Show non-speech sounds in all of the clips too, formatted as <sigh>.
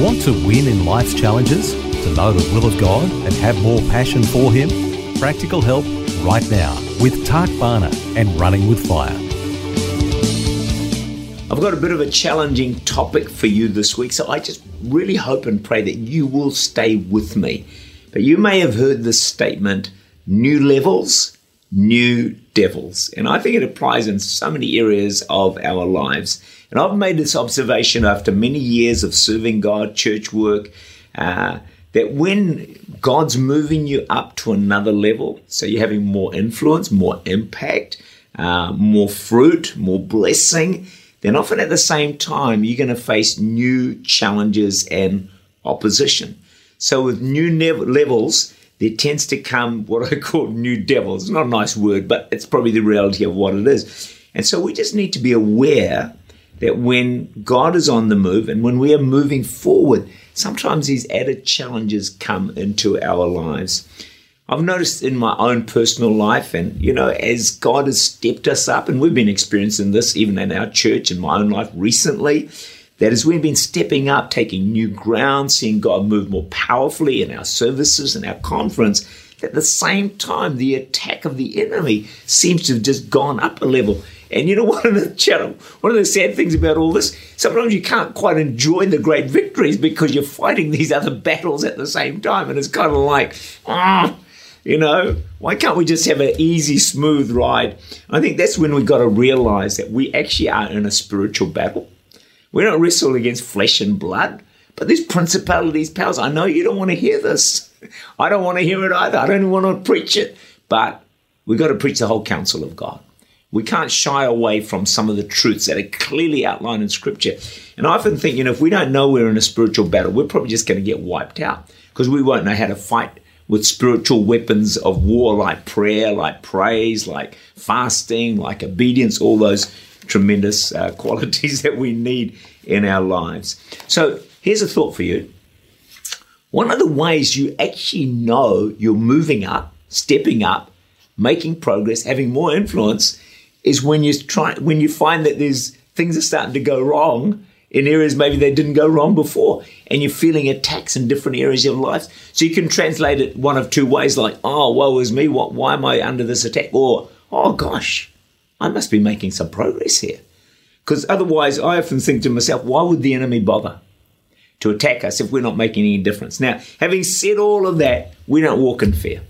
Want to win in life's challenges? To know the will of God and have more passion for Him? Practical help right now with Tak Bhana and Running with Fire. I've got a bit of a challenging topic for you this week, so I just really hope and pray that you will stay with me. But you may have heard this statement new levels, new devils. And I think it applies in so many areas of our lives. And I've made this observation after many years of serving God, church work, uh, that when God's moving you up to another level, so you're having more influence, more impact, uh, more fruit, more blessing, then often at the same time, you're going to face new challenges and opposition. So with new ne- levels, there tends to come what I call new devils. It's not a nice word, but it's probably the reality of what it is. And so we just need to be aware that when God is on the move and when we are moving forward, sometimes these added challenges come into our lives. I've noticed in my own personal life, and you know, as God has stepped us up, and we've been experiencing this even in our church and my own life recently, that as we've been stepping up, taking new ground, seeing God move more powerfully in our services and our conference, at the same time, the attack of the enemy seems to have just gone up a level. And you know, <laughs> channel, one of the sad things about all this, sometimes you can't quite enjoy the great victories because you're fighting these other battles at the same time. And it's kind of like, ah, you know, why can't we just have an easy, smooth ride? I think that's when we've got to realize that we actually are in a spiritual battle. We don't wrestle against flesh and blood, but these principalities, powers. I know you don't want to hear this. I don't want to hear it either. I don't want to preach it. But we've got to preach the whole counsel of God. We can't shy away from some of the truths that are clearly outlined in Scripture. And I often think, you know, if we don't know we're in a spiritual battle, we're probably just going to get wiped out because we won't know how to fight with spiritual weapons of war like prayer, like praise, like fasting, like obedience, all those tremendous uh, <laughs> qualities that we need in our lives. So here's a thought for you. One of the ways you actually know you're moving up, stepping up, making progress, having more influence is when you try when you find that there's things are starting to go wrong in areas maybe they didn't go wrong before and you're feeling attacks in different areas of your life so you can translate it one of two ways like oh woe is me what why am i under this attack or oh gosh i must be making some progress here because otherwise i often think to myself why would the enemy bother to attack us if we're not making any difference now having said all of that we don't walk in fear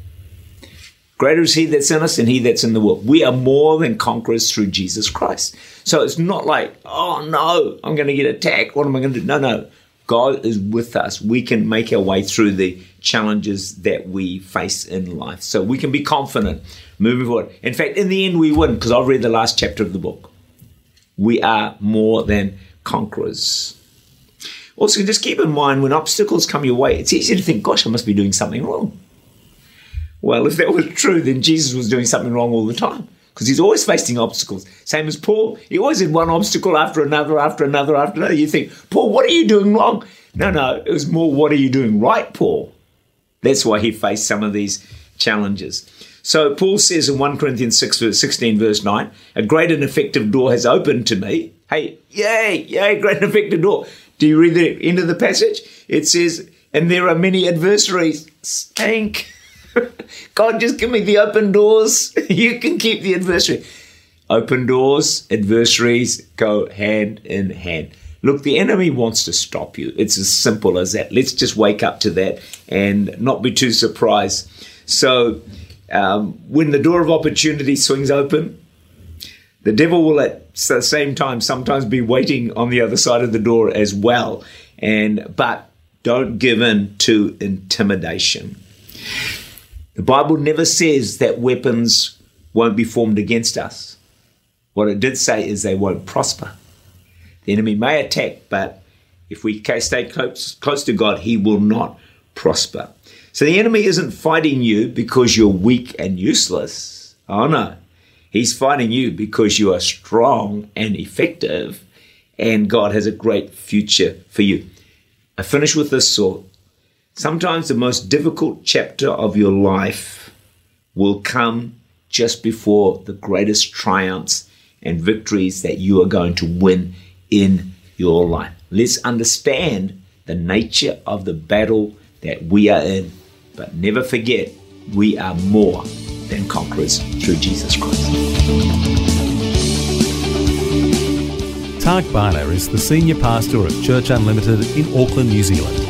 Greater is he that's in us than he that's in the world. We are more than conquerors through Jesus Christ. So it's not like, oh no, I'm going to get attacked. What am I going to do? No, no. God is with us. We can make our way through the challenges that we face in life. So we can be confident moving forward. In fact, in the end, we win because I've read the last chapter of the book. We are more than conquerors. Also, just keep in mind when obstacles come your way, it's easy to think, gosh, I must be doing something wrong. Well, if that was true, then Jesus was doing something wrong all the time because he's always facing obstacles. Same as Paul. He always had one obstacle after another, after another, after another. You think, Paul, what are you doing wrong? No, no, it was more, what are you doing right, Paul? That's why he faced some of these challenges. So Paul says in 1 Corinthians 6, verse 16, verse 9, a great and effective door has opened to me. Hey, yay, yay, great and effective door. Do you read the end of the passage? It says, and there are many adversaries. Stank. <laughs> God, just give me the open doors. <laughs> you can keep the adversary. Open doors, adversaries go hand in hand. Look, the enemy wants to stop you. It's as simple as that. Let's just wake up to that and not be too surprised. So, um, when the door of opportunity swings open, the devil will at the same time sometimes be waiting on the other side of the door as well. And but don't give in to intimidation. The Bible never says that weapons won't be formed against us. What it did say is they won't prosper. The enemy may attack, but if we stay close, close to God, he will not prosper. So the enemy isn't fighting you because you're weak and useless. Oh no. He's fighting you because you are strong and effective, and God has a great future for you. I finish with this thought. Sometimes the most difficult chapter of your life will come just before the greatest triumphs and victories that you are going to win in your life. Let's understand the nature of the battle that we are in, but never forget we are more than conquerors through Jesus Christ. Tak Bhana is the senior pastor of Church Unlimited in Auckland, New Zealand.